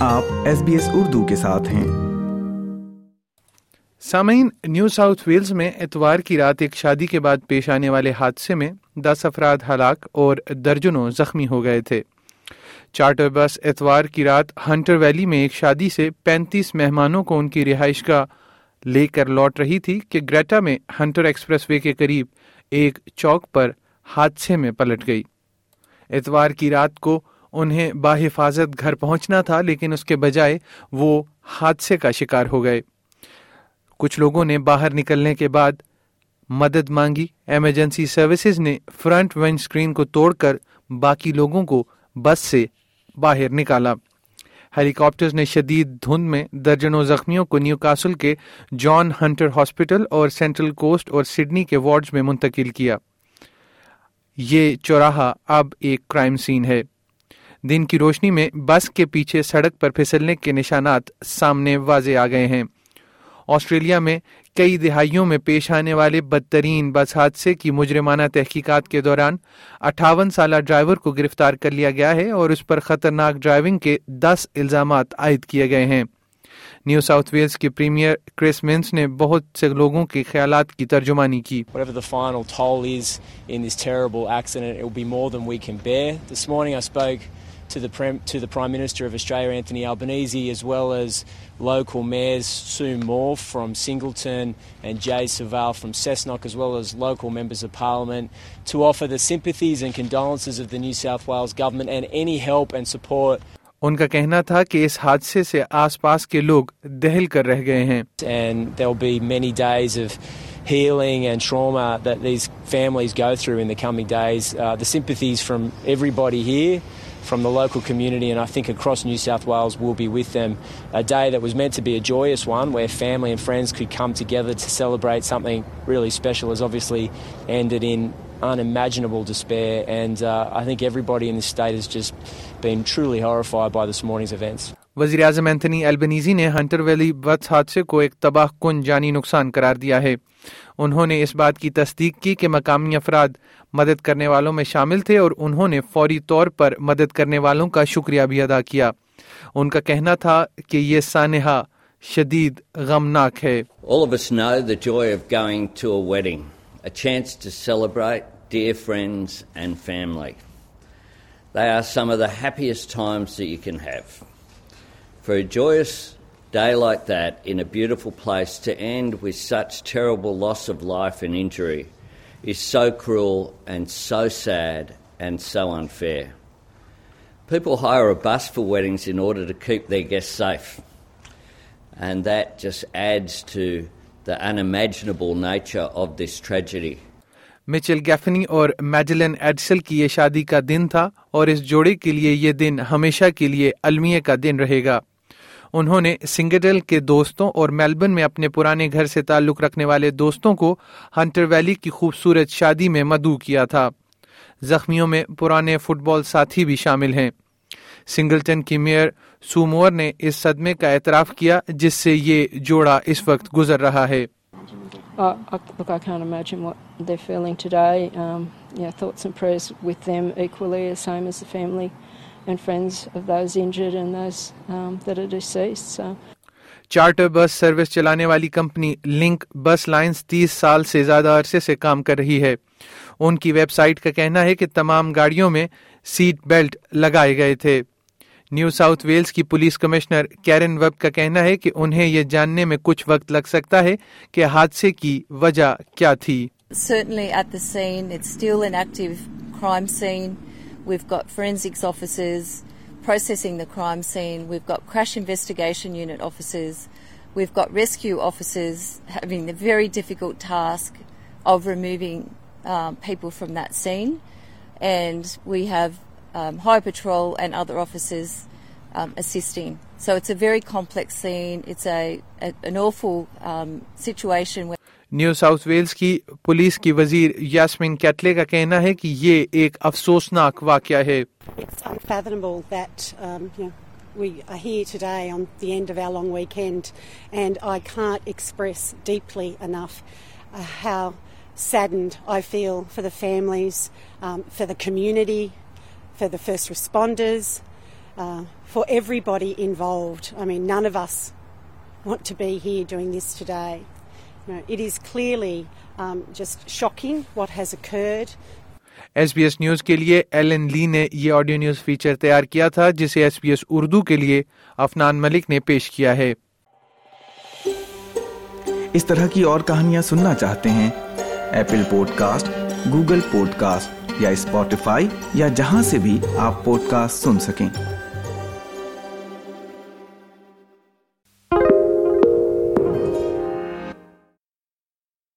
آپ S B S Urdu کے ساتھ ہیں۔ سامعین، نیو ساؤتھ ویلز میں اتوار کی رات ایک شادی کے بعد پیش آنے والے حادثے میں دس افراد ہلاک اور درجنوں زخمی ہو گئے تھے۔ چارٹر بس اتوار کی رات ہنٹر ویلی میں ایک شادی سے پینتیس مہمانوں کو ان کی رہائش کا لے کر لوٹ رہی تھی کہ گریٹا میں ہنٹر ایکسپریس وے کے قریب ایک چوک پر حادثے میں پلٹ گئی۔ اتوار کی رات کو انہیں باحفاظت گھر پہنچنا تھا، لیکن اس کے بجائے وہ حادثے کا شکار ہو گئے۔ کچھ لوگوں نے باہر نکلنے کے بعد مدد مانگی۔ ایمرجنسی سروسز نے فرنٹ ونڈ اسکرین کو توڑ کر باقی لوگوں کو بس سے باہر نکالا۔ ہیلی کاپٹرز نے شدید دھند میں درجنوں زخمیوں کو نیو کاسل کے جان ہنٹر ہاسپٹل اور سینٹرل کوسٹ اور سڈنی کے وارڈز میں منتقل کیا۔ یہ چوراہا اب ایک کرائم سین ہے۔ دن کی روشنی میں بس کے پیچھے سڑک پر پھسلنے کے نشانات سامنے واضح آ گئے ہیں۔ آسٹریلیا میں کئی دہائیوں میں پیش آنے والے بدترین بس حادثے کی مجرمانہ تحقیقات کے دوران اٹھاون سالہ ڈرائیور کو گرفتار کر لیا گیا ہے اور اس پر خطرناک ڈرائیونگ کے دس الزامات عائد کیے گئے ہیں۔ نیو ساؤتھ ویلز کے پریمیئر کرس مینس نے بہت سے لوگوں کے خیالات کی ترجمانی کی۔ To the, Prem, to the Prime Minister of Australia, Anthony Albanese, as well as local mayors Sue Moore from Singleton and Jay Saval from Cessnock, as well as local members of Parliament, to offer the sympathies and condolences of the New South Wales government and any help and support. ان کا کہنا تھا کہ اس حادثے سے آس پاس کے لوگ دہل کر رہ گئے ہیں And there will be many days of healing and trauma that these families go through in the coming days. Uh, the sympathies from everybody here from the local community and I think across New South Wales will be with them. A day that was meant to be a joyous one where family and friends could come together to celebrate something really special has obviously ended in unimaginable despair and uh, I think everybody in the state is just been truly horrified by this morning's events. وزیر اعظم Anthony Albanese نے Hunter Valley bus حادثے کو ایک تباہ کن جانی نقصان قرار دیا ہے انہوں نے اس بات کی تصدیق کی کہ مقامی افراد مدد کرنے والوں میں شامل تھے اور انہوں نے فوری طور پر مدد کرنے والوں کا شکریہ بھی ادا کیا ان کا کہنا تھا کہ یہ سانحہ شدید غمناک ہے All of us know the joy of going to a wedding, a chance to celebrate dear friends and family. They are some of the happiest times that you can have. For a joyous day like that in a beautiful place to end with such terrible loss of life and injury is so cruel and so sad and so unfair. People hire a bus for weddings in order to keep their guests safe, and that just adds to the unimaginable nature of this tragedy. Mitchell Gaffney اور Madeleine ایڈسل کی یہ شادی کا دن تھا اور اس جوڑے کے لیے یہ دن ہمیشہ کے لیے المیہ کا دن رہے گا۔ انہوں نے سنگڈل کے دوستوں اور میلبرن میں اپنے پرانے گھر سے تعلق رکھنے والے دوستوں کو ہنٹر ویلی کی خوبصورت شادی میں مدعو کیا تھا۔ زخمیوں میں پرانے فٹ بال ساتھی بھی شامل ہیں۔ سنگلٹن کی میئر سومور نے اس صدمے کا اعتراف کیا جس سے یہ جوڑا اس وقت گزر رہا ہے۔ Uh, look, I can't imagine what they're feeling today. Um, yeah, thoughts and prayers with them equally, the same as the family. and friends of those injured and those um, that are deceased. So. Charter bus service چلانے والی company link بس lines تیس سال سے زیادہ عرصے سے کام کر رہی ہے ان کی ویب سائٹ کا کہنا ہے کہ تمام گاڑیوں میں سیٹ بیلٹ لگائے گئے تھے نیو ساؤتھ ویلس کی پولیس کمشنر کیرن وب کا کہنا ہے کہ انہیں یہ جاننے میں کچھ وقت لگ سکتا ہے کہ حادثے کی وجہ کیا تھی۔ Sadly at that still and active scene with forensic officers investigation unit officers with کا very difficult task over moving from then and we have um, High Patrol and other officers um, assisting. So it's a very complex scene. It's an awful situation. New South Wales کی police کی وزیر یاسمین کیٹلے کا کہنا ہے کہ یہ ایک افسوسناک واقعہ ہے We are here today on the end of our long weekend, and I can't express deeply enough uh, how saddened I feel for the families, um, for the community, for the first responders, uh, for everybody involved. I mean, none of us want to be here doing this today. You know, it is clearly um, just shocking what has occurred. S B S news کے لیے L N لی نے یہ audio news feature تیار کیا تھا جسے S B S Urdu کے لیے افنان ملک نے پیش کیا ہے اس طرح کی اور کہانیاں سننا چاہتے ہیں Apple podcast Google podcast یا اسپوٹیفائی یا جہاں سے بھی آپ پوڈ کاسٹ سن سکیں۔